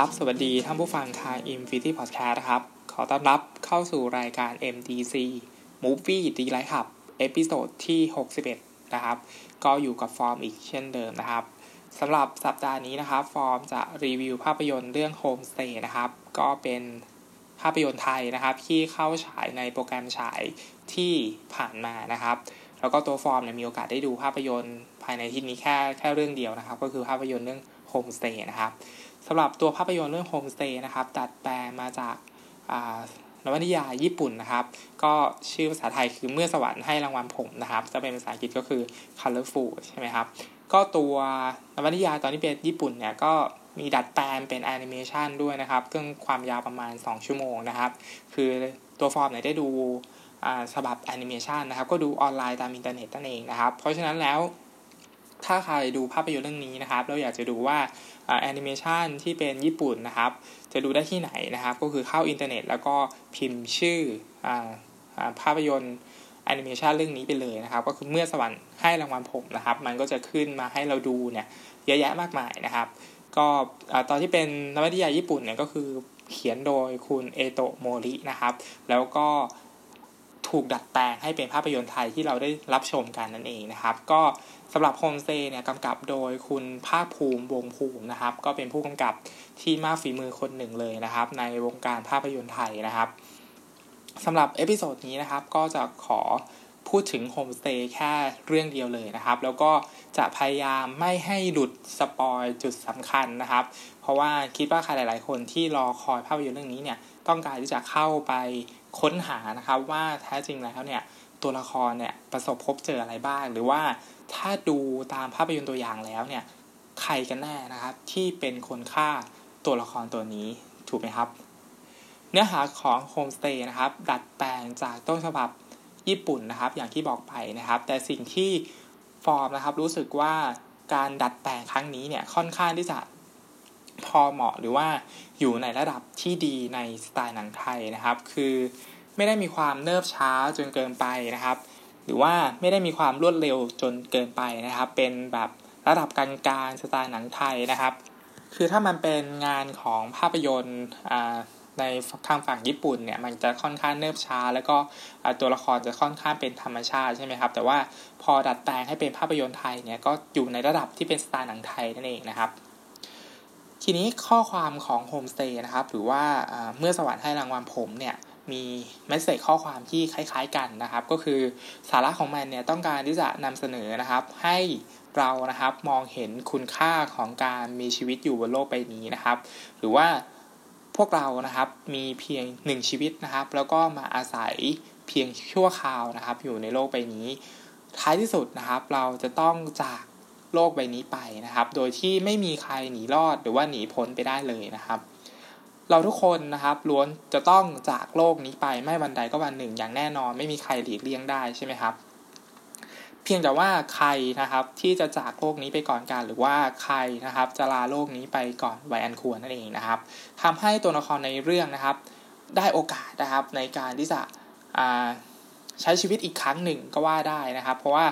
ครับ สวัสดีท่านผู้ฟังทาง Infinity Podcast นะครับ ขอต้อนรับเข้าสู่รายการ MDC Movie d l i g h t ครับเอพิโซดที่ 61 นะครับ ก็อยู่กับฟอร์มอีกเช่นเดิมนะครับสำหรับสัปดาห์นี้นะครับ ฟอร์มจะรีวิวภาพยนตร์เรื่อง Homestay นะครับ ก็เป็นภาพยนตร์ไทยนะครับ ที่เข้าฉายในโปรแกรมฉายที่ผ่านมานะครับ แล้วก็ตัวฟอร์มเนี่ยมีโอกาสได้ดูภาพยนตร์ภายในที่นี้แค่แค่เรื่องเดียวนะครับ ก็คือภาพยนตร์เรื่อง Homestay นะครับ สำหรับตัวภาพยนตร์เรื่อง Homestay นะครับดัดแปลงมาจากนวนิยายญี่ปุ่นนะครับ ก็ชื่อภาษาไทยคือเมื่อสวรรค์ให้รางวัลผมนะครับ จะเป็นภาษาอังกฤษก็คือ colorful ใช่ไหมครับ ก็ตัวนวนิยายตอนที่เป็นญี่ปุ่นเนี่ยก็มีดัดแปลงเป็นแอนิเมชันด้วยนะครับซึ่งความยาวประมาณ 2 ชั่วโมงนะครับ คือตัวฟอร์มเนี่ยได้ดูฉบับแอนิเมชันนะครับ ก็ดูออนไลน์ตามอินเทอร์เน็ตนั่นเองนะครับ เพราะฉะนั้นแล้ว ถ้าใครดูภาพยนตร์เรื่องนี้นะครับเราอยากจะดูว่าแอนิเมชันที่เป็นญี่ปุ่นนะครับ จะดูได้ที่ไหนนะครับ ก็คือเข้าอินเทอร์เน็ต แล้วก็พิมพ์ชื่อภาพยนตร์แอนิเมชันเรื่องนี้ไปเลยนะครับ ก็คือเมื่อสวรรค์ให้รางวัลผมนะครับ มันก็จะขึ้นมาให้เราดูเนี่ยเยอะแยะมากมายนะครับก็ตอนที่เป็นนวนิยายญี่ปุ่นเนี่ยก็คือเขียนโดยคุณเอโตะโมรินะครับ แล้วก็ ถูกดัดแปลงให้เป็นภาพยนตร์ไทยที่เราได้รับชมกันนั่นเองนะครับ ก็สำหรับโฮมสเตย์เนี่ยกำกับโดยคุณภาคภูมิวงศ์ภูมินะครับ ก็เป็นผู้กำกับที่มากฝีมือคนหนึ่งเลยนะครับ ในวงการภาพยนตร์ไทยนะครับสำหรับ episode นี้นะครับก็จะขอพูดถึงโฮมสเตย์แค่เรื่องเดียวเลยนะครับ แล้วก็จะพยายามไม่ให้หลุดspoil จุดสำคัญนะครับ เพราะว่าคิดว่าใครหลาย ๆ คนที่รอคอยภาพยนตร์เรื่องนี้เนี่ยต้องการที่จะเข้าไป ค้นหานะครับว่าแท้จริงแล้วเนี่ยตัวละครเนี่ยประสบพบเจออะไรบ้าง หรือว่าถ้าดูตามภาพยนตร์ตัวอย่างแล้วเนี่ยใครกันแน่นะครับที่เป็นคนฆ่าตัวละครตัวนี้ถูกไหมครับ เนื้อหาของโฮมสเตย์นะครับดัดแปลงจากต้นฉบับญี่ปุ่นนะครับ อย่างที่บอกไปนะครับ แต่สิ่งที่ฟอร์มนะครับรู้สึกว่าการดัดแปลงครั้งนี้เนี่ยค่อนข้างที่จะ พอเหมาะหรือว่าอยู่ในระดับที่ดีในสไตล์หนังไทยนะครับ คือไม่ได้มีความเนิบช้าจนเกินไปนะครับ หรือว่าไม่ได้มีความรวดเร็วจนเกินไปนะครับ เป็นแบบระดับกลางๆสไตล์หนังไทยนะครับ คือถ้ามันเป็นงานของภาพยนตร์ในทางฝั่งญี่ปุ่นเนี่ยมันจะค่อนข้างเนิบช้า แล้วก็ตัวละครจะค่อนข้างเป็นธรรมชาติใช่ไหมครับ แต่ว่าพอดัดแปลงให้เป็นภาพยนตร์ไทยเนี่ยก็อยู่ในระดับที่เป็นสไตล์หนังไทยนั่นเองนะครับ ทีนี้ข้อความของโฮมสเตย์นะครับ หรือว่าเมื่อสวรรค์ให้รางวัลผมเนี่ยมีเมสเซจข้อความที่คล้าย ๆ กันนะครับ ก็คือสาระของมันเนี่ยต้องการที่จะนำเสนอนะครับ ให้เรานะครับมองเห็นคุณค่าของการมีชีวิตอยู่บนโลกใบนี้นะครับ หรือว่าพวกเรานะครับมีเพียงหนึ่งชีวิตนะครับ แล้วก็มาอาศัยเพียงชั่วคราวนะครับ อยู่ในโลกใบนี้ ท้ายที่สุดนะครับ เราจะต้องจาก โลกใบนี้ไปนะครับ โดยที่ไม่มีใครหนีรอดหรือว่าหนีพ้นไปได้เลยนะครับ เราทุกคนนะครับล้วนจะต้องจากโลกนี้ไปไม่วันใดก็วันหนึ่ง อย่างแน่นอน ไม่มีใครหลีกเลี่ยงได้ใช่ไหมครับ เพียงแต่ว่าใครนะครับที่จะจากโลกนี้ไปก่อนกันหรือว่าใครนะครับจะลาโลกนี้ไปก่อนไวอันควรนั่นเองนะครับทำให้ตัวละครในเรื่องนะครับ ได้โอกาสนะครับในการที่จะใช้ชีวิตอีกครั้งหนึ่งก็ว่าได้นะครับ เพราะว่า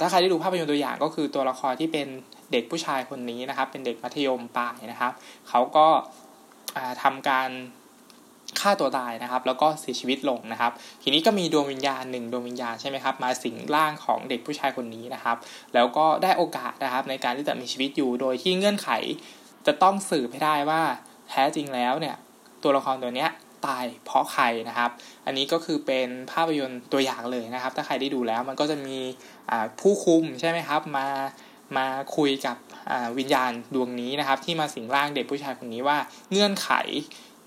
ถ้าใครได้ดูภาพยนตร์ตัวอย่างก็คือตัวละครที่เป็นเด็กผู้ชายคนนี้นะครับ เป็นเด็กมัธยมปลายนะครับ เขาก็ทำการฆ่าตัวตายนะครับ แล้วก็เสียชีวิตลงนะครับ ทีนี้ก็มีดวงวิญญาณหนึ่งดวงวิญญาณใช่ไหมครับ มาสิงร่างของเด็กผู้ชายคนนี้นะครับ แล้วก็ได้โอกาสนะครับ ในการที่จะมีชีวิตอยู่โดยที่เงื่อนไข จะต้องสืบให้ได้ว่าแท้จริงแล้วเนี่ยตัวละครตัวเนี้ย ตายเพราะใครนะครับ อันนี้ก็คือเป็นภาพยนตร์ตัวอย่างเลยนะครับ ถ้าใครได้ดูแล้วมันก็จะมีผู้คุมใช่ไหมครับมามาคุยกับวิญญาณดวงนี้นะครับ ที่มาสิงร่างเด็กผู้ชายคนนี้ว่าเงื่อนไข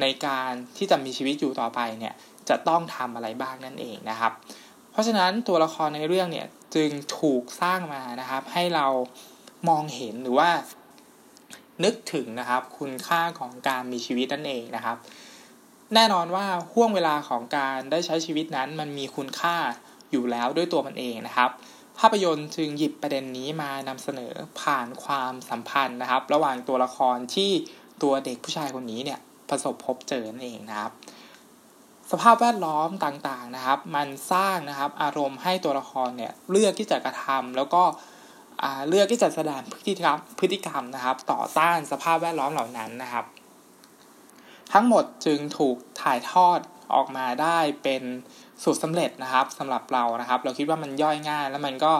ในการที่จะมีชีวิตอยู่ต่อไปเนี่ยจะต้องทำอะไรบ้างนั่นเองนะครับ เพราะฉะนั้นตัวละครในเรื่องเนี่ยจึงถูกสร้างมานะครับ ให้เรามองเห็นหรือว่านึกถึงนะครับคุณค่าของการมีชีวิตนั่นเองนะครับ แน่นอนว่าห่วงเวลาของการได้ใช้ชีวิตนั้นมันมีคุณค่าอยู่แล้วด้วยตัวมันเองนะครับ ภาพยนตร์จึงหยิบประเด็นนี้มานำเสนอผ่านความสัมพันธ์นะครับ ระหว่างตัวละครที่ตัวเด็กผู้ชายคนนี้เนี่ยประสบพบเจอนั่นเองนะครับ สภาพแวดล้อมต่างๆนะครับ มันสร้างนะครับอารมณ์ให้ตัวละครเนี่ยเลือกที่จะกระทำแล้วก็เลือกที่จะแสดงพฤติกรรมพฤติกรรมนะครับ ต่อต้านสภาพแวดล้อมเหล่านั้นนะครับ ทั้งหมดจึงถูกถ่ายทอดออกมาได้เป็นสูตรสำเร็จนะครับสำหรับเรานะครับ เราคิดว่ามันย่อยง่าย แล้วมันก็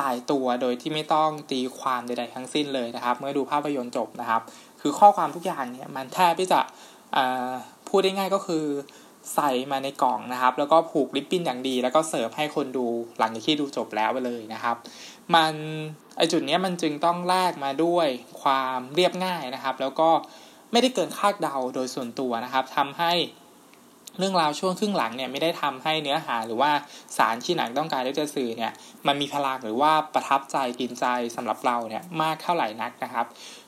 ตายตัวโดยที่ไม่ต้องตีความใดๆทั้งสิ้นเลยนะครับ เมื่อดูภาพยนตร์จบนะครับ คือข้อความทุกอย่างเนี่ยมันแทบที่จะพูดได้ง่ายก็คือใส่มาในกล่องนะครับ แล้วก็ผูกริบบิ้นอย่างดี แล้วก็เสิร์ฟให้คนดูหลังจากที่ดูจบแล้วไปเลยนะครับ มันไอจุดนี้มันจึงต้องแลกมาด้วยความเรียบง่ายนะครับ แล้วก็ ไม่ได้เกินคาดเดาโดยส่วนตัวนะครับทำให้เรื่องราวช่วงครึ่งหลังเนี่ยไม่ได้ทำให้เนื้อหาหรือว่าสารที่หนังต้องการที่จะสื่อเนี่ยมันมีพลังหรือว่าประทับใจกินใจสำหรับเราเนี่ยมากเท่าไหร่นักนะครับ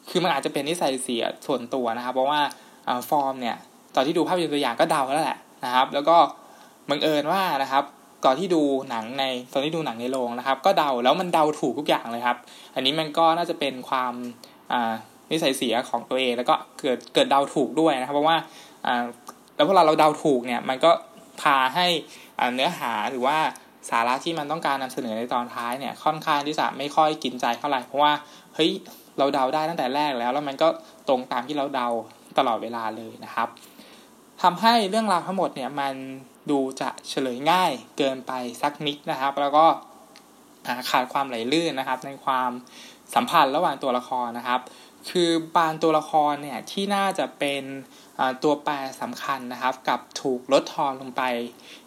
คือมันอาจจะเป็นนิสัยเสียส่วนตัวนะครับ เพราะว่าฟอร์มเนี่ยตอนที่ดูภาพยนตร์ตัวอย่างก็เดาแล้วแหละนะครับ แล้วก็บังเอิญว่านะครับก่อนที่ดูหนังในตอนที่ดูหนังในโรงนะครับ ก็เดาแล้วมันเดาถูกทุกอย่างเลยครับ อันนี้มันก็น่าจะเป็นความ นิสัยเสียของตัวเอง แล้วก็เกิดเกิดเดาถูกด้วยนะครับเพราะว่าแล้วเวลาเราเดาถูกเนี่ยมันก็พาให้เนื้อหาหรือว่าสาระที่มันต้องการนำเสนอในตอนท้ายเนี่ยค่อนข้างที่จะไม่ค่อยกินใจเท่าไหร่เพราะว่าเฮ้ยเราเดาได้ตั้งแต่แรกแล้ว แล้วมันก็ตรงตามที่เราเดาตลอดเวลาเลยนะครับทำให้เรื่องราวทั้งหมดเนี่ยมันดูจะเฉลยง่ายเกินไปสักนิดนะครับ แล้วก็ขาดความไหลลื่นนะครับ ในความสัมพันธ์ระหว่างตัวละครนะครับ คือบางตัวละครเนี่ยที่น่าจะเป็นตัวแปรสำคัญนะครับ กับถูกลดทอนลงไป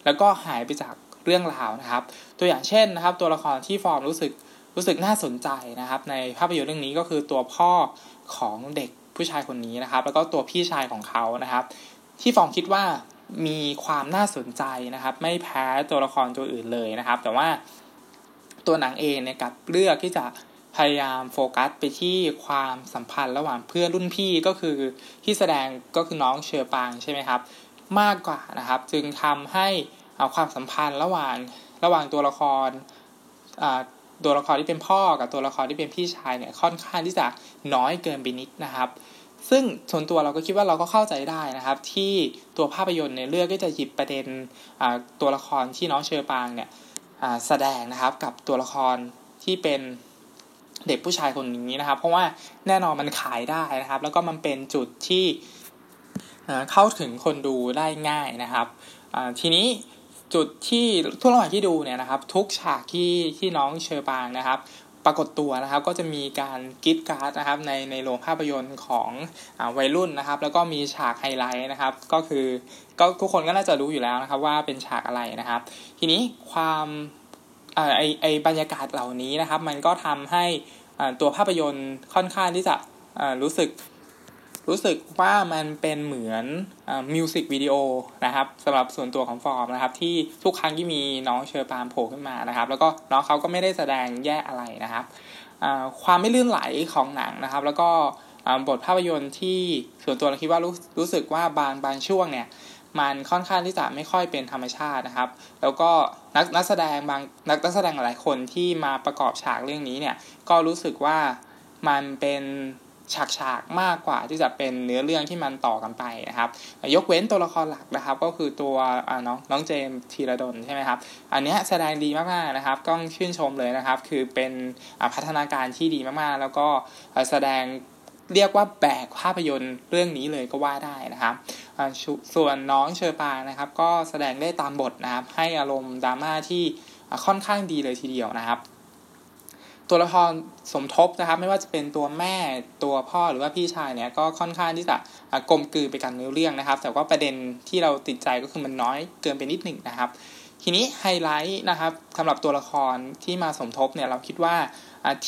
แล้วก็หายไปจากเรื่องราวนะครับ ตัวอย่างเช่นนะครับ ตัวละครที่ฟอร์มรู้สึกรู้สึกน่าสนใจนะครับ ในภาพยนตร์เรื่องนี้ก็คือตัวพ่อของเด็กผู้ชายคนนี้นะครับ แล้วก็ตัวพี่ชายของเขานะครับ ที่ฟอร์มคิดว่ามีความน่าสนใจนะครับ ไม่แพ้ตัวละครตัวอื่นเลยนะครับ แต่ว่าตัวหนังเองเนี่ยกับเลือกที่จะ พยายามโฟกัสไปที่ความสัมพันธ์ระหว่างเพื่อนรุ่นพี่ก็คือที่แสดงก็คือน้องเชอปางใช่ไหมครับ มากกว่านะครับ จึงทำให้เอาความสัมพันธ์ระหว่างระหว่างตัวละครตัวละครที่เป็นพ่อกับตัวละครที่เป็นพี่ชายเนี่ยค่อนข้างที่จะน้อยเกินไปนิดนะครับ ซึ่งส่วนตัวเราก็คิดว่าเราก็เข้าใจได้นะครับ ที่ตัวภาพยนตร์เนี่ยเลือกที่จะหยิบประเด็นตัวละครที่น้องเชอปางเนี่ยแสดงนะครับกับตัวละครที่เป็น เด็กผู้ชายคนนี้นะครับ เพราะว่าแน่นอนมันขายได้นะครับ แล้วก็มันเป็นจุดที่เข้าถึงคนดูได้ง่ายนะครับทีนี้จุดที่ทุกระหว่างที่ดูเนี่ยนะครับ ทุกฉากที่ที่น้องเชอปางนะครับปรากฏตัวนะครับก็จะมีการกิฟต์การ์ดนะครับในในโรงภาพยนตร์ของอวัยรุ่นนะครับ แล้วก็มีฉากไฮไลท์นะครับ ก็คือก็ทุกคนก็น่าจะรู้อยู่แล้วนะครับ ว่าเป็นฉากอะไรนะครับ ทีนี้ความ ไอไอบรรยากาศเหล่านี้นะครับ มันก็ทำให้ตัวภาพยนตร์ค่อนข้างที่จะรู้สึกรู้สึกว่ามันเป็นเหมือนมิวสิกวิดีโอนะครับสำหรับส่วนตัวของฟอร์มนะครับ ที่ทุกครั้งที่มีน้องเฌอปรางโผล่ขึ้นมานะครับ แล้วก็น้องเขาก็ไม่ได้แสดงแย่อะไรนะครับความไม่ลื่นไหลของหนังนะครับ แล้วก็บทภาพยนตร์ที่ส่วนตัวเราคิดว่ารู้รู้สึกว่าบางบางช่วงเนี่ย มันค่อนข้างที่จะไม่ค่อยเป็นธรรมชาตินะครับ แล้วก็นักนักแสดงบางนักนักแสดงหลายคนที่มาประกอบฉากเรื่องนี้เนี่ยก็รู้สึกว่ามันเป็นฉากฉากมากกว่าที่จะเป็นเนื้อเรื่องที่มันต่อกันไปนะครับ ยกเว้นตัวละครหลักนะครับ ก็คือตัวน้องน้องเจมส์ธีรดลใช่ไหมครับ อันนี้แสดงดีมากๆนะครับต้องชื่นชมเลยนะครับ คือเป็นพัฒนาการที่ดีมากๆ แล้วก็แสดง เรียกว่าแบกภาพยนตร์เรื่องนี้เลยก็ว่าได้นะครับ ส่วนน้องเชอปางนะครับก็แสดงได้ตามบทนะครับ ให้อารมณ์ดราม่าที่ค่อนข้างดีเลยทีเดียวนะครับ ตัวละครสมทบนะครับ ไม่ว่าจะเป็นตัวแม่ตัวพ่อหรือว่าพี่ชายเนี่ยก็ค่อนข้างที่จะกลมกลืนไปกันเนื้อเรื่องนะครับ แต่ว่าประเด็นที่เราติดใจก็คือมันน้อยเกินไปนิดหนึ่งนะครับ ทีนี้ไฮไลท์นะครับสำหรับตัวละครที่มาสมทบเนี่ยเราคิดว่า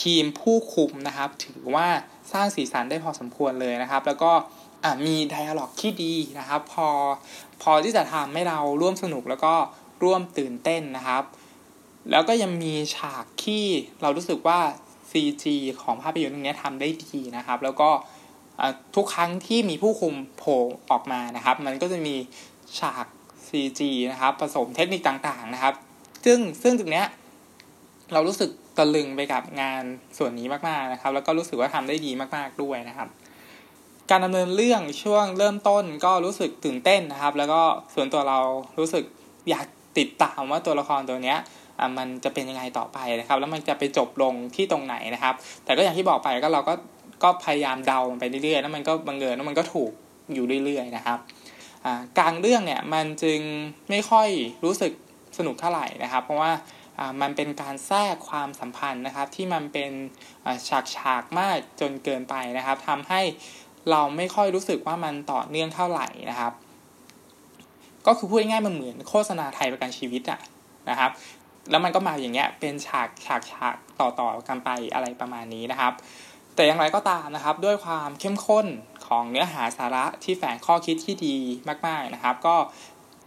ทีมผู้คุมนะครับ ถือว่าสร้างสีสันได้พอสมควรเลยนะครับ แล้วก็มีไดอะล็อกที่ดีนะครับ พอพอที่จะทำให้เราร่วมสนุกแล้วก็ร่วมตื่นเต้นนะครับ แล้วก็ยังมีฉากที่เรารู้สึกว่า CG ของภาพยนตร์เรื่องนี้ทำได้ดีนะครับ แล้วก็ทุกครั้งที่มีผู้คุมโผล่ออกมานะครับ มันก็จะมีฉาก CG นะครับ ผสมเทคนิคต่างๆนะครับ ซึ่งซึ่งตรงนี้ยเรารู้สึกตะลึงไปกับงานส่วนนี้มากๆนะครับ แล้วก็รู้สึกว่าทำได้ดีมากๆด้วยนะครับ การดำเนินเรื่องช่วงเริ่มต้นก็รู้สึกตื่นเต้นนะครับ แล้วก็ส่วนตัวเรารู้สึกอยากติดตามว่าตัวละครตัวเนี้ยมันจะเป็นยังไงต่อไปนะครับ แล้วมันจะไปจบลงที่ตรงไหนนะครับ แต่ก็อย่างที่บอกไปก็เราก็ก็พยายามเดาไปเรื่อยๆแล้วมันก็บังเอิญแล้วมันก็ถูกอยู่เรื่อยๆนะครับ กลางเรื่องเนี่ยมันจึงไม่ค่อยรู้สึกสนุกเท่าไหร่นะครับ เพราะว่ามันเป็นการแทรกความสัมพันธ์นะครับ ที่มันเป็นฉากฉากมากจนเกินไปนะครับทำให้เราไม่ค่อยรู้สึกว่ามันต่อเนื่องเท่าไหร่นะครับ ก็คือพูดง่ายๆมันเหมือนโฆษณาไทยประกันชีวิตอะนะครับ แล้วมันก็มาอย่างเงี้ยเป็นฉากฉากฉากต่อต่อกันไปอะไรประมาณนี้นะครับ แต่อย่างไรก็ตามนะครับ ด้วยความเข้มข้น ของเนื้อหาสาระที่แฝงข้อคิดที่ดีมากๆนะครับ ก็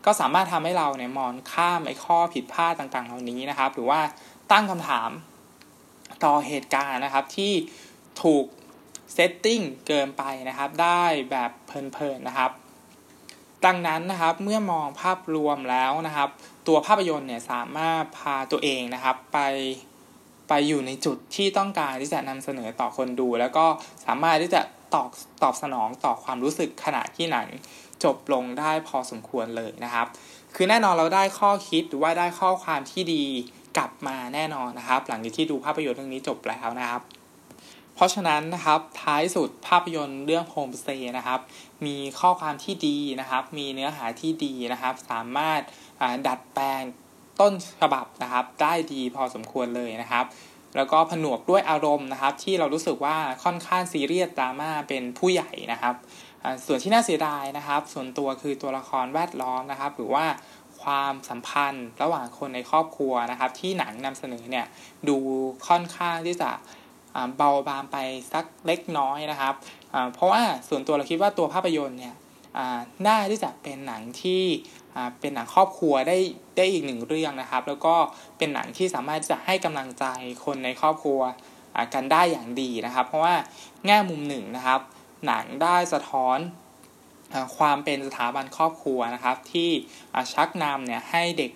ก็สามารถทำให้เราเนี่ยมองข้ามไอ้ข้อผิดพลาดต่างๆ เหล่านี้นะครับ หรือว่าตั้งคำถามต่อเหตุการณ์นะครับที่ถูกเซตติ้งเกินไปนะครับ ได้แบบเพลินๆนะครับ ดังนั้นนะครับเมื่อมองภาพรวมแล้วนะครับ ตัวภาพยนตร์เนี่ยสามารถพาตัวเองนะครับ ไปไปอยู่ในจุดที่ต้องการที่จะนำเสนอต่อคนดู แล้วก็สามารถที่จะ ตอบตอบสนองต่อความรู้สึกขณะที่หนังจบลงได้พอสมควรเลยนะครับ คือแน่นอนเราได้ข้อคิดหรือว่าได้ข้อความที่ดีกลับมาแน่นอนนะครับ หลังจากที่ดูภาพยนตร์เรื่องนี้จบแล้วนะครับ เพราะฉะนั้นนะครับท้ายสุดภาพยนตร์เรื่อง Home Stay นะครับ มีข้อความที่ดีนะครับ มีเนื้อหาที่ดีนะครับ สามารถดัดแปลงต้นฉบับนะครับ ได้ดีพอสมควรเลยนะครับ แล้วก็ผนวกด้วยอารมณ์นะครับ ที่เรารู้สึกว่าค่อนข้างซีเรียสดราม่าเป็นผู้ใหญ่นะครับ ส่วนที่น่าเสียดายนะครับ ส่วนตัวคือตัวละครแวดล้อมนะครับ หรือว่าความสัมพันธ์ระหว่างคนในครอบครัวนะครับ ที่หนังนำเสนอเนี่ยดูค่อนข้างที่จะเบาบางไปสักเล็กน้อยนะครับเพราะว่าส่วนตัวเราคิดว่าตัวภาพยนตร์เนี่ยน่าที่จะเป็นหนังที่ เป็นหนังครอบครัวได้ได้อีกหนึ่งเรื่องนะครับ แล้วก็เป็นหนังที่สามารถจะให้กำลังใจคนในครอบครัวกันได้อย่างดีนะครับ เพราะว่าแง่มุมหนึ่งนะครับ หนังได้สะท้อนความเป็นสถาบันครอบครัวนะครับ ที่ชักนำเนี่ยให้เด็ก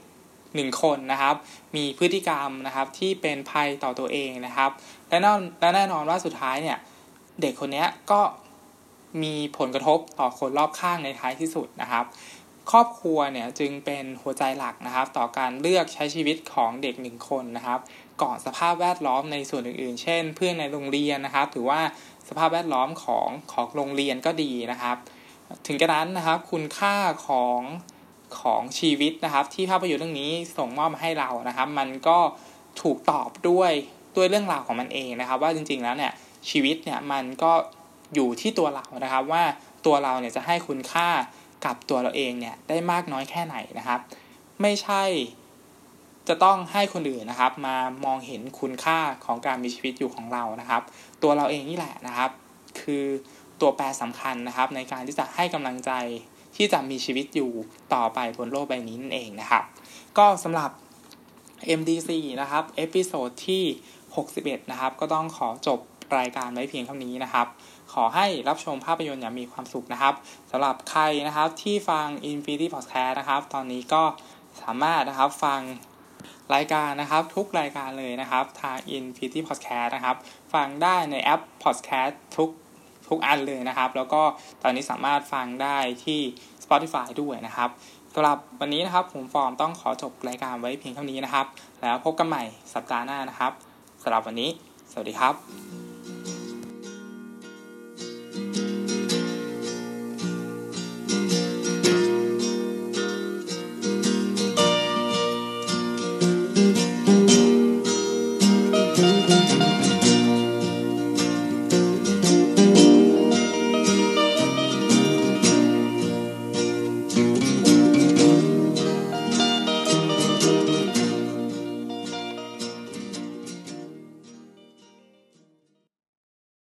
หนึ่งคนนะครับ มีพฤติกรรมนะครับที่เป็นภัยต่อตัวเองนะครับ และแน่และแน่นอนว่าสุดท้ายเนี่ยเด็กคนนี้ก็มีผลกระทบต่อคนรอบข้างในท้ายที่สุดนะครับ ครอบครัวเนี่ยจึงเป็นหัวใจหลักนะครับ ต่อการเลือกใช้ชีวิตของเด็กหนึ่งคนนะครับก่อนสภาพแวดล้อมในส่วนอื่นๆ เช่น เพื่อนในโรงเรียนนะครับถือว่าสภาพแวดล้อมของของโรงเรียนก็ดีนะครับ ถึงกระนั้นนะครับคุณค่าของของชีวิตนะครับ ที่ภาพยนตร์เรื่องนี้ส่งมอบมาให้เรานะครับ มันก็ถูกตอบด้วยด้วยเรื่องราวของมันเองนะครับ ว่าจริงๆแล้วเนี่ยชีวิตเนี่ยมันก็อยู่ที่ตัวเรานะครับ ว่าตัวเราเนี่ยจะให้คุณค่า กับตัวเราเองเนี่ยได้มากน้อยแค่ไหนนะครับ ไม่ใช่จะต้องให้คนอื่นนะครับ มามองเห็นคุณค่าของการมีชีวิตอยู่ของเรานะครับ ตัวเราเองนี่แหละนะครับ คือตัวแปรสำคัญนะครับ ในการที่จะให้กำลังใจที่จะมีชีวิตอยู่ต่อไปบนโลกใบนี้นั่นเองนะครับ ก็สำหรับ MDC นะครับ episode ที่ 61 นะครับ ก็ต้องขอจบรายการไว้เพียงเท่านี้นะครับ ขอให้รับชมภาพยนตร์อย่างมีความสุขนะครับสำหรับใครนะครับที่ฟัง Infinity Podcast นะครับ ตอนนี้ก็สามารถนะครับฟังรายการนะครับทุกรายการเลยนะครับ ทาง Infinity Podcast นะครับ ฟังได้ในแอป Podcast ทุกทุกอันเลยนะครับ แล้วก็ตอนนี้สามารถฟังได้ที่ Spotify ด้วยนะครับสำหรับวันนี้นะครับผมฟอร์มต้องขอจบรายการไว้เพียงเท่านี้นะครับ แล้วพบกันใหม่สัปดาห์หน้านะครับสำหรับวันนี้ สวัสดีครับ